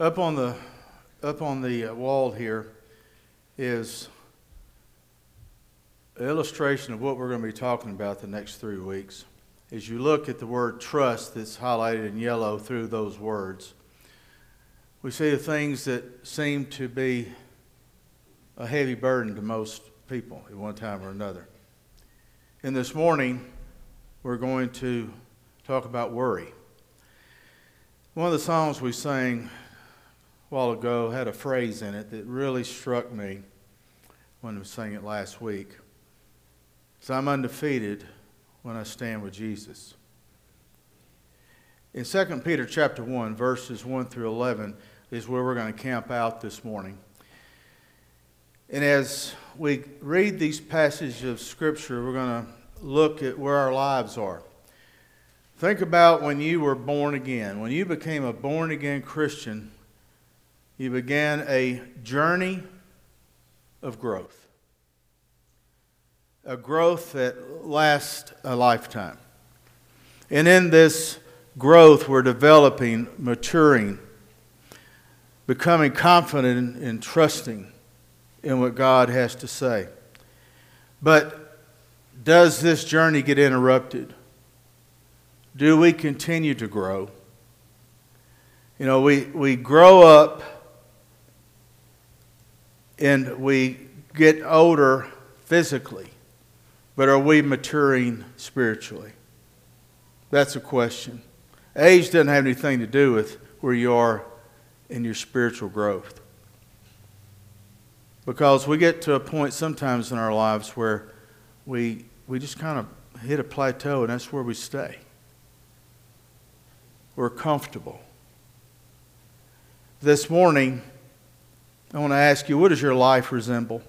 Up on the up on the uh, wall here is an illustration of what we're going to be talking about the next three weeks. As you look at the word trust that's highlighted in yellow through those words, we see the things that seem to be a heavy burden to most people at one time or another. And this morning, we're going to talk about worry. One of the songs we sang while ago had a phrase in it that really struck me when I was saying it last week. So I'm undefeated when I stand with Jesus. In 2 Peter chapter 1, verses 1 through 11 is where we're going to camp out this morning. And as we read these passages of Scripture, we're going to look at where our lives are. Think about when you were born again. When you became a born again Christian, you began a journey of growth. A growth that lasts a lifetime. And in this growth, we're developing, maturing, becoming confident and trusting in what God has to say. But does this journey get interrupted? Do we continue to grow? You know, we, we grow up and we get older physically, but are we maturing spiritually? That's a question. Age doesn't have anything to do with where you are in your spiritual growth. Because we get to a point sometimes in our lives where we, we just kind of hit a plateau and that's where we stay. We're comfortable. This morning, I want to ask you what does your life resemble?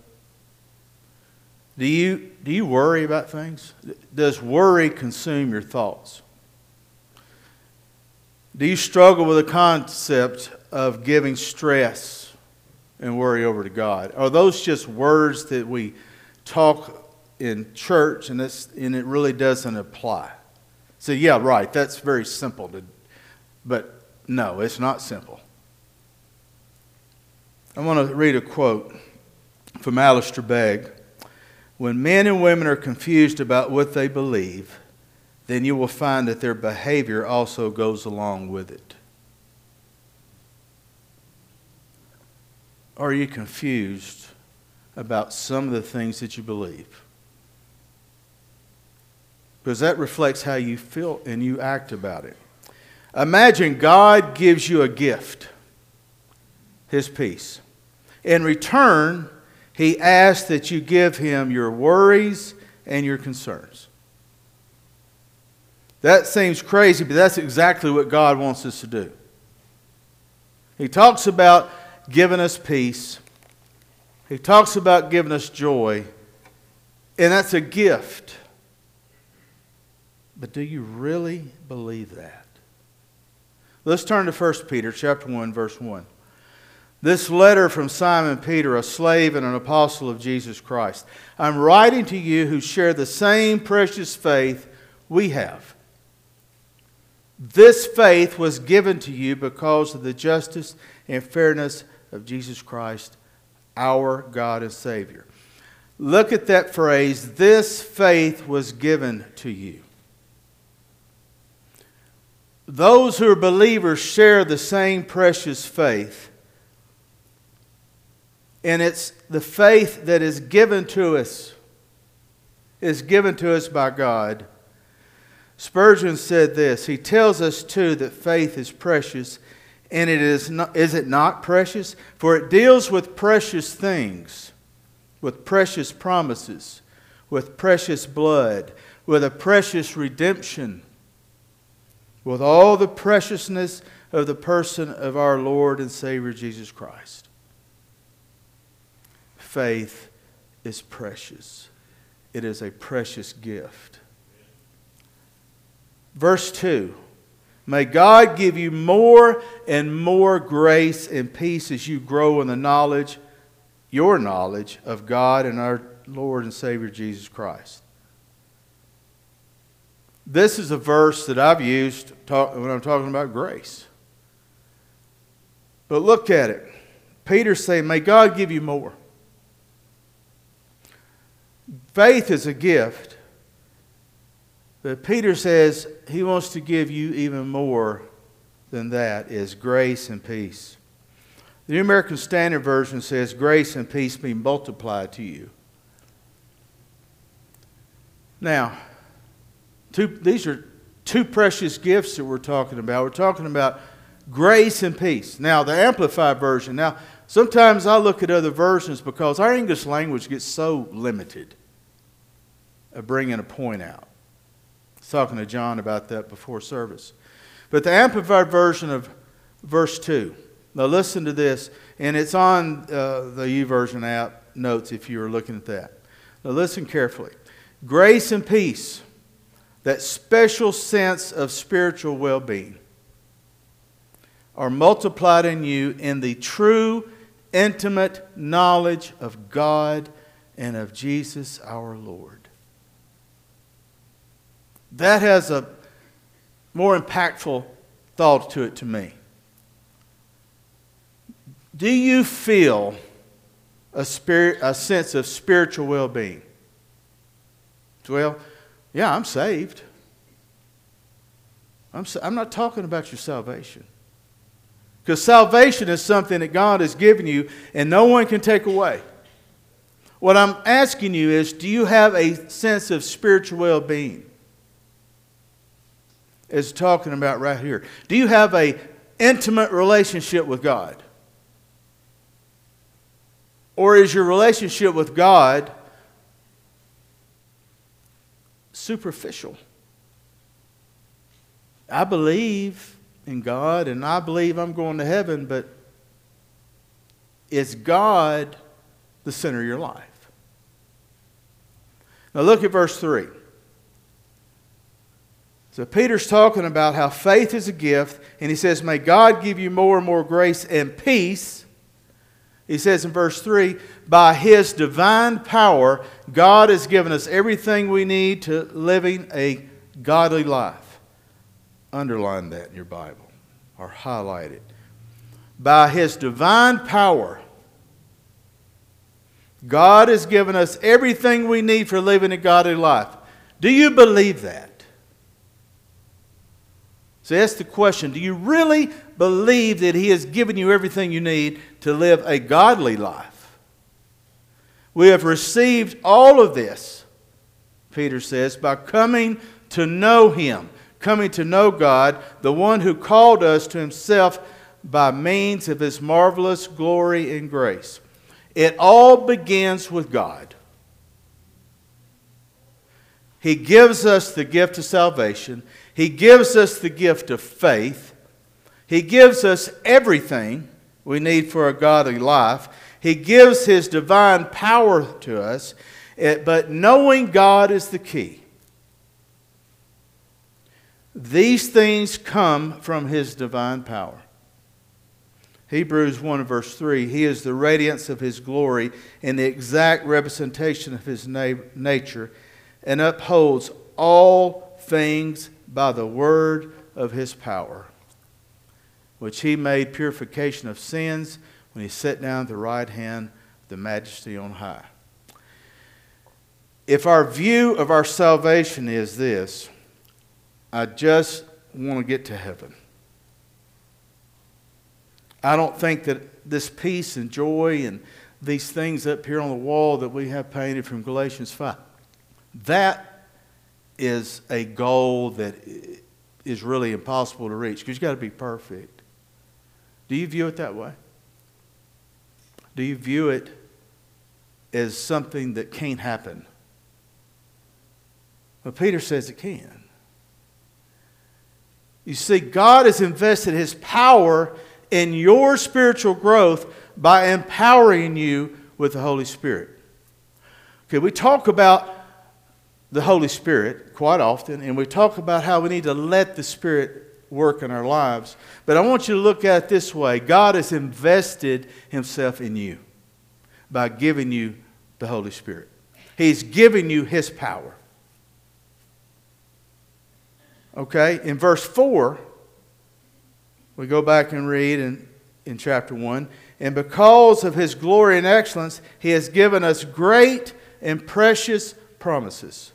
Do you, do you worry about things? Does worry consume your thoughts? Do you struggle with the concept of giving stress and worry over to God? Are those just words that we talk in church and, and it really doesn't apply? So, yeah, right, that's very simple, to, but no, it's not simple. I want to read a quote from Alistair Begg. When men and women are confused about what they believe, then you will find that their behavior also goes along with it. Are you confused about some of the things that you believe? Because that reflects how you feel and you act about it. Imagine God gives you a gift, His peace. In return, he asks that you give him your worries and your concerns. That seems crazy, but that's exactly what God wants us to do. He talks about giving us peace, he talks about giving us joy, and that's a gift. But do you really believe that? Let's turn to 1 Peter chapter 1 verse 1. This letter from Simon Peter, a slave and an apostle of Jesus Christ. I'm writing to you who share the same precious faith we have. This faith was given to you because of the justice and fairness of Jesus Christ, our God and Savior. Look at that phrase this faith was given to you. Those who are believers share the same precious faith and it's the faith that is given to us, is given to us by God. Spurgeon said this. He tells us too that faith is precious, and it is not, is it not precious? For it deals with precious things, with precious promises, with precious blood, with a precious redemption, with all the preciousness of the person of our Lord and Savior Jesus Christ faith is precious. It is a precious gift. Verse 2 May God give you more and more grace and peace as you grow in the knowledge, your knowledge of God and our Lord and Savior Jesus Christ. This is a verse that I've used talk, when I'm talking about grace. But look at it. Peter saying, May God give you more. Faith is a gift. But Peter says he wants to give you even more than that is grace and peace. The New American Standard Version says grace and peace be multiplied to you. Now, two, these are two precious gifts that we're talking about. We're talking about grace and peace. Now, the Amplified Version. Now, sometimes I look at other versions because our English language gets so limited of bringing a point out. I was talking to John about that before service. But the Amplified Version of verse 2. Now, listen to this, and it's on uh, the YouVersion app notes if you were looking at that. Now, listen carefully. Grace and peace, that special sense of spiritual well being, are multiplied in you in the true, intimate knowledge of God and of Jesus our Lord. That has a more impactful thought to it to me. Do you feel a, spirit, a sense of spiritual well being? Well, yeah, I'm saved. I'm, I'm not talking about your salvation. Because salvation is something that God has given you and no one can take away. What I'm asking you is do you have a sense of spiritual well being? Is talking about right here. Do you have a intimate relationship with God? Or is your relationship with God superficial. I believe in God and I believe I'm going to heaven, but is God the center of your life? Now look at verse 3. So Peter's talking about how faith is a gift, and he says, May God give you more and more grace and peace he says in verse 3 By his divine power, God has given us everything we need to living a godly life. Underline that in your Bible or highlight it. By his divine power, God has given us everything we need for living a godly life. Do you believe that? So that's the question. Do you really believe that He has given you everything you need to live a godly life. We have received all of this, Peter says, by coming to know Him, coming to know God, the one who called us to Himself by means of His marvelous glory and grace. It all begins with God. He gives us the gift of salvation. He gives us the gift of faith. He gives us everything we need for a godly life. He gives His divine power to us, but knowing God is the key. These things come from His divine power. Hebrews 1 verse 3 He is the radiance of His glory and the exact representation of His na- nature and upholds all things by the word of His power which he made purification of sins when he sat down at the right hand of the majesty on high. If our view of our salvation is this, I just want to get to heaven. I don't think that this peace and joy and these things up here on the wall that we have painted from Galatians 5, that is a goal that is really impossible to reach because you've got to be perfect. Do you view it that way? Do you view it as something that can't happen? Well, Peter says it can. You see, God has invested His power in your spiritual growth by empowering you with the Holy Spirit. Okay, we talk about the Holy Spirit quite often, and we talk about how we need to let the Spirit work in our lives. But I want you to look at it this way God has invested Himself in you by giving you the Holy Spirit, He's given you His power. Okay, in verse 4, we go back and read, and in chapter 1. And because of his glory and excellence, he has given us great and precious promises.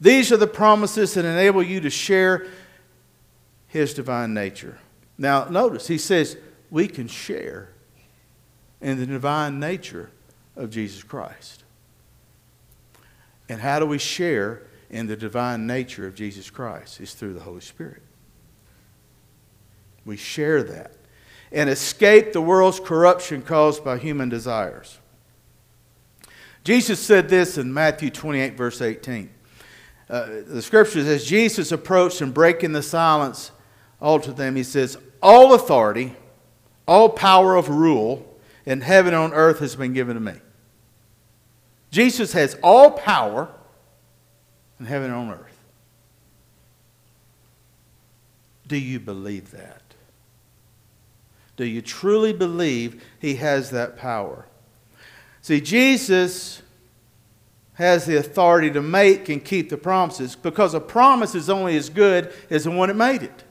These are the promises that enable you to share his divine nature. Now, notice, he says we can share in the divine nature of Jesus Christ. And how do we share in the divine nature of Jesus Christ? is through the Holy Spirit. We share that and escape the world's corruption caused by human desires. Jesus said this in Matthew 28, verse 18. Uh, the scripture says, Jesus approached and breaking the silence all to them, he says, All authority, all power of rule in heaven and on earth has been given to me. Jesus has all power in heaven and on earth. Do you believe that? Do you truly believe he has that power? See, Jesus has the authority to make and keep the promises because a promise is only as good as the one that made it.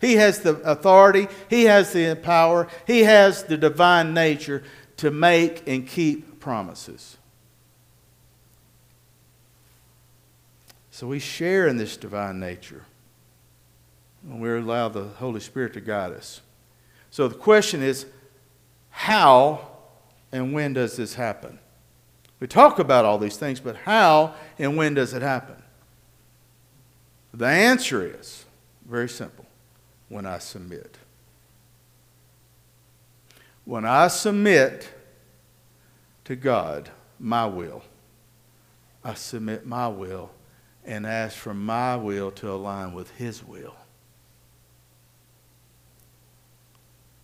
He has the authority, he has the power, he has the divine nature to make and keep promises. So we share in this divine nature And we allow the Holy Spirit to guide us. So the question is how and when does this happen? We talk about all these things, but how and when does it happen? The answer is very simple when I submit. When I submit to God, my will, I submit my will and ask for my will to align with His will.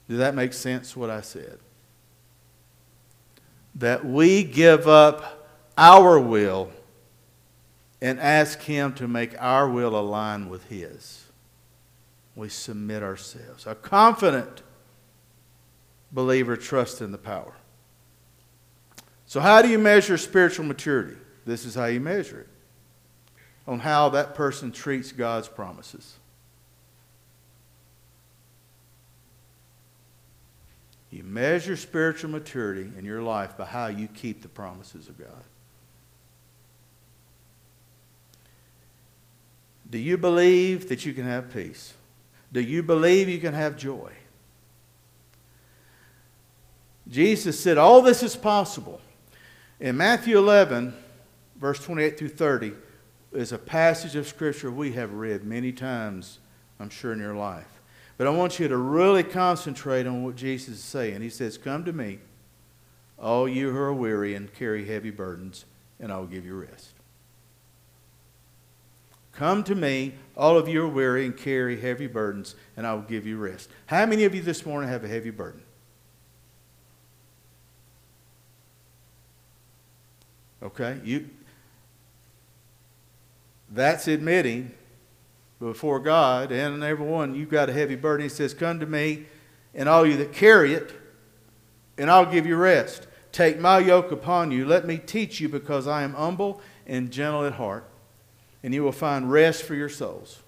Does that make sense, what I said? That we give up our will and ask Him to make our will align with His. We submit ourselves. A confident believer trusts in the power. So, how do you measure spiritual maturity? This is how you measure it on how that person treats God's promises. You measure spiritual maturity in your life by how you keep the promises of God. Do you believe that you can have peace? Do you believe you can have joy? Jesus said, All this is possible. In Matthew 11, verse 28 through 30, is a passage of Scripture we have read many times, I'm sure, in your life. But I want you to really concentrate on what Jesus is saying. He says, Come to me, all you who are weary and carry heavy burdens, and I will give you rest. Come to me, all of you are weary and carry heavy burdens, and I will give you rest. How many of you this morning have a heavy burden? Okay, you that's admitting before God and everyone, you've got a heavy burden. He says, Come to me, and all you that carry it, and I'll give you rest. Take my yoke upon you. Let me teach you, because I am humble and gentle at heart, and you will find rest for your souls.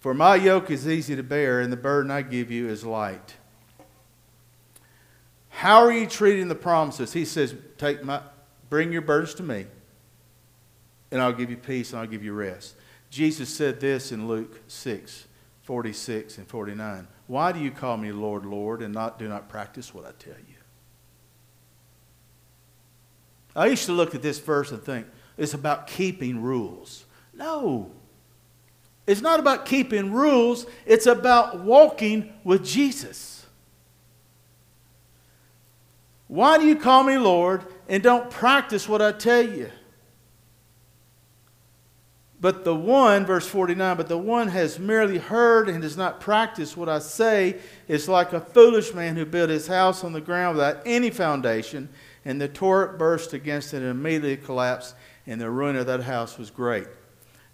For my yoke is easy to bear, and the burden I give you is light. How are you treating the promises? He says, Take my, bring your burdens to me, and I'll give you peace, and I'll give you rest. Jesus said this in Luke 6 46 and 49. Why do you call me Lord, Lord, and not, do not practice what I tell you? I used to look at this verse and think it's about keeping rules. No. It's not about keeping rules, it's about walking with Jesus. Why do you call me Lord and don't practice what I tell you? But the one, verse 49, but the one has merely heard and does not practice what I say is like a foolish man who built his house on the ground without any foundation, and the torrent burst against it and immediately collapsed, and the ruin of that house was great.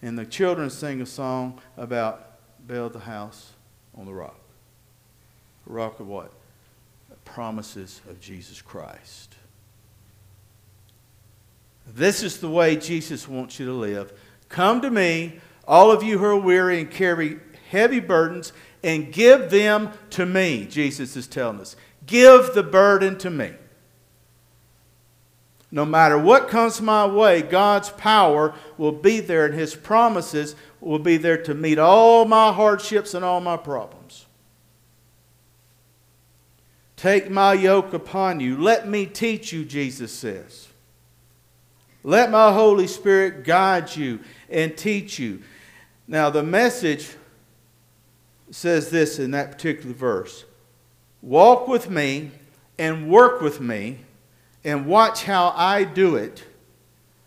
And the children sing a song about build the house on the rock. Rock of what? The promises of Jesus Christ. This is the way Jesus wants you to live Come to me, all of you who are weary and carry heavy burdens and give them to me. Jesus is telling us. Give the burden to me. No matter what comes my way, God's power will be there and His promises will be there to meet all my hardships and all my problems. Take my yoke upon you. Let me teach you, Jesus says. Let my Holy Spirit guide you and teach you. Now, the message says this in that particular verse Walk with me and work with me and watch how I do it.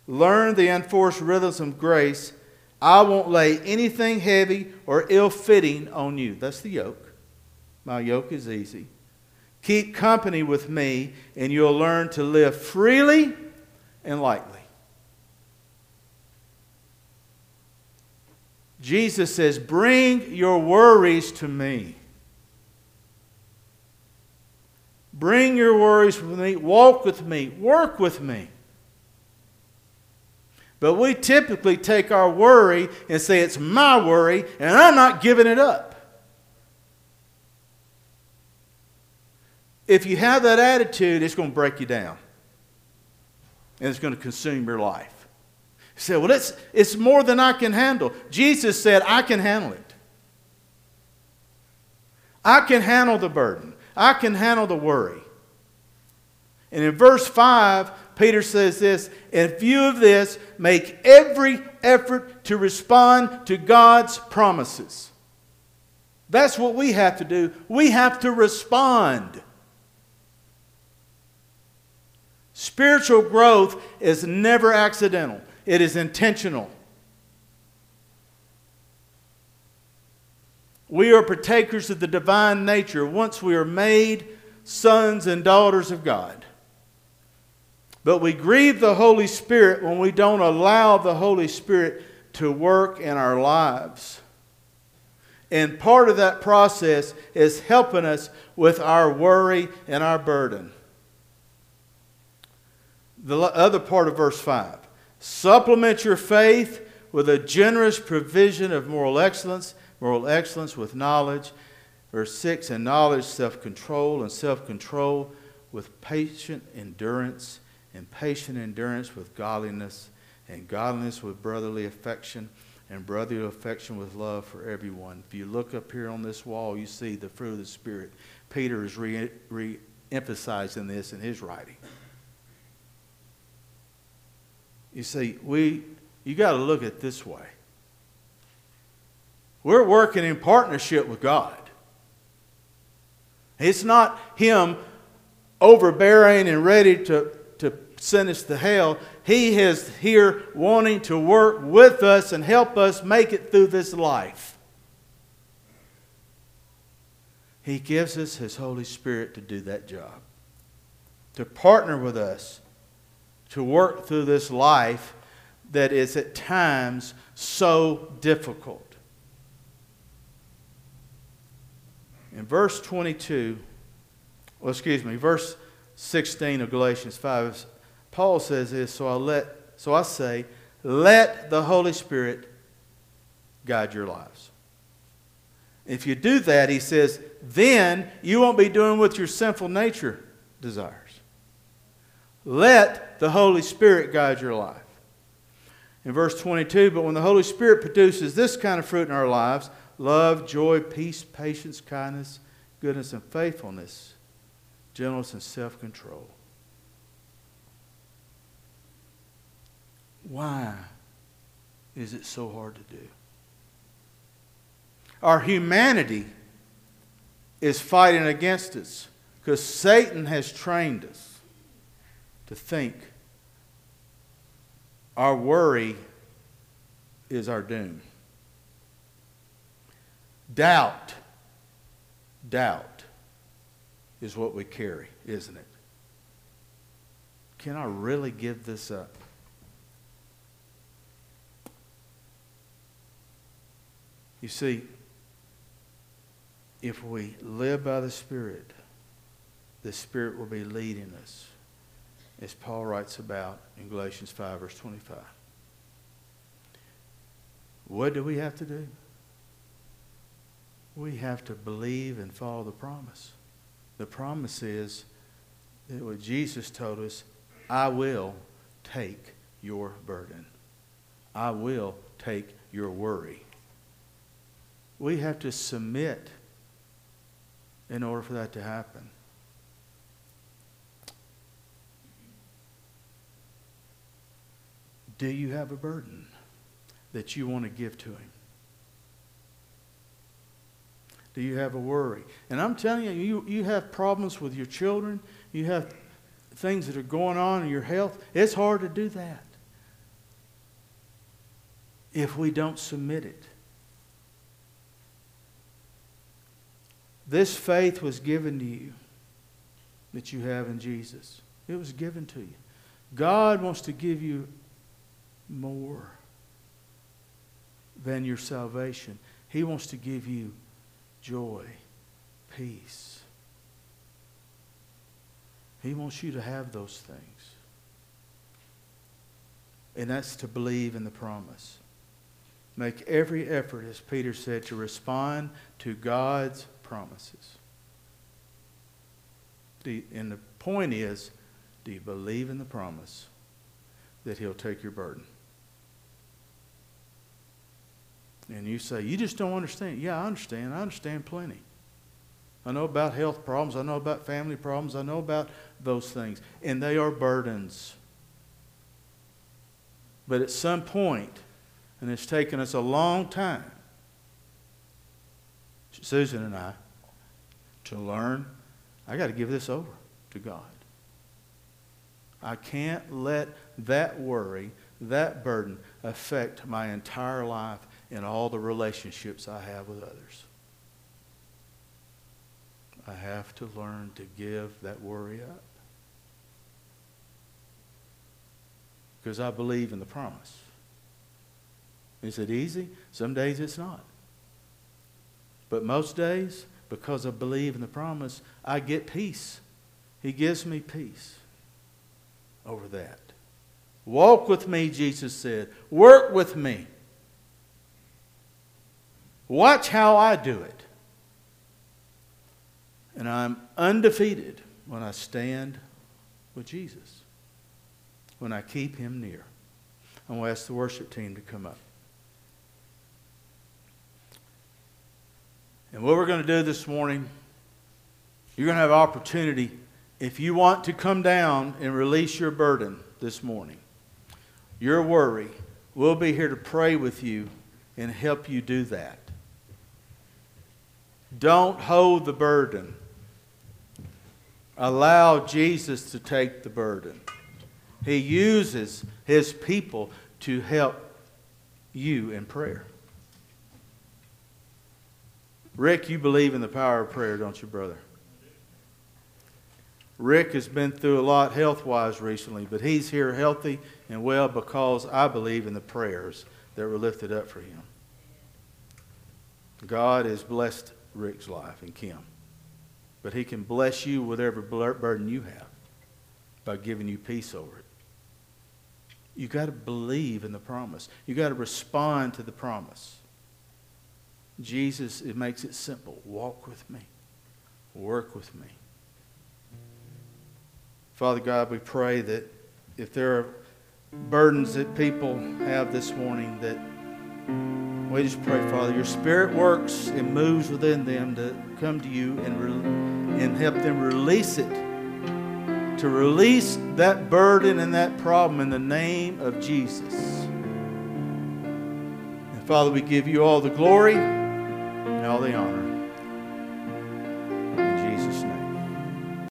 Learn the enforced rhythms of grace. I won't lay anything heavy or ill fitting on you. That's the yoke. My yoke is easy. Keep company with me, and you'll learn to live freely and lightly. Jesus says, Bring your worries to me. Bring your worries with me. Walk with me. Work with me. But we typically take our worry and say, It's my worry, and I'm not giving it up. If you have that attitude, it's going to break you down. And it's going to consume your life. You say, well, it's, it's more than I can handle. Jesus said, I can handle it. I can handle the burden. I can handle the worry. And in verse 5, Peter says this In view of this, make every effort to respond to God's promises. That's what we have to do. We have to respond. Spiritual growth is never accidental it is intentional. We are partakers of the divine nature once we are made sons and daughters of God. But we grieve the Holy Spirit when we don't allow the Holy Spirit to work in our lives. And part of that process is helping us with our worry and our burden. The other part of verse 5 Supplement your faith with a generous provision of moral excellence, moral excellence with knowledge. Verse 6 and knowledge, self control, and self control with patient endurance, and patient endurance with godliness, and godliness with brotherly affection, and brotherly affection with love for everyone. If you look up here on this wall, you see the fruit of the Spirit. Peter is re, re emphasizing this in his writing. You see, we you got to look at this way. We're working in partnership with God. It's not Him overbearing and ready to, to send us to hell. He is here wanting to work with us and help us make it through this life. He gives us His Holy Spirit to do that job, to partner with us to work through this life that is at times so difficult. In verse 22, well, excuse me, verse 16 of Galatians 5, Paul says this, so I let so I say, let the Holy Spirit guide your lives. If you do that, he says, then you won't be doing what your sinful nature desires. Let the Holy Spirit guide your life. In verse 22, but when the Holy Spirit produces this kind of fruit in our lives love, joy, peace, patience, kindness, goodness, and faithfulness, gentleness, and self control. Why is it so hard to do? Our humanity is fighting against us because Satan has trained us to think our worry is our doom. Doubt, doubt is what we carry, isn't it? Can I really give this up? You see, if we live by the Spirit, the Spirit will be leading us as Paul writes about in Galatians 5, verse 25. What do we have to do? We have to believe and follow the promise. The promise is that what Jesus told us, I will take your burden. I will take your worry. We have to submit in order for that to happen. Do you have a burden that you want to give to Him? Do you have a worry? And I'm telling you, you, you have problems with your children, you have things that are going on in your health. It's hard to do that if we don't submit it. This faith was given to you that you have in Jesus. It was given to you. God wants to give you more than your salvation. He wants to give you joy, peace. He wants you to have those things. And that's to believe in the promise. Make every effort, as Peter said, to respond to God's promises. and the point is, do you believe in the promise that He'll take your burden? And you say, You just don't understand. Yeah, I understand. I understand plenty. I know about health problems. I know about family problems. I know about those things. And they are burdens. But at some point, and it's taken us a long time, Susan and I, to learn I got to give this over to God. I can't let that worry, that burden affect my entire life in all the relationships I have with others. I have to learn to give that worry up. Because I believe in the promise. Is it easy? Some days it's not. But most days, because I believe in the promise, I get peace. He gives me peace over that. Walk with me, Jesus said. Work with me. Watch how I do it. And I'm undefeated when I stand with Jesus, when I keep him near. I'm going to ask the worship team to come up. And what we're going to do this morning, you're going to have opportunity if you want to come down and release your burden this morning, your worry, we'll be here to pray with you and help you do that. Don't hold the burden. Allow Jesus to take the burden. He uses his people to help you in prayer. Rick, you believe in the power of prayer, don't you, brother? Rick has been through a lot health wise recently, but he's here healthy and well because I believe in the prayers that were lifted up for him. God has blessed Rick's life and Kim. But he can bless you with every burden you have by giving you peace over it. You got to believe in the promise. You got to respond to the promise. Jesus, it makes it simple. Walk with me. Work with me. Father God, we pray that if there are burdens that people have this morning that we just pray, Father, your Spirit works and moves within them to come to you and, re- and help them release it. To release that burden and that problem in the name of Jesus. And Father, we give you all the glory and all the honor.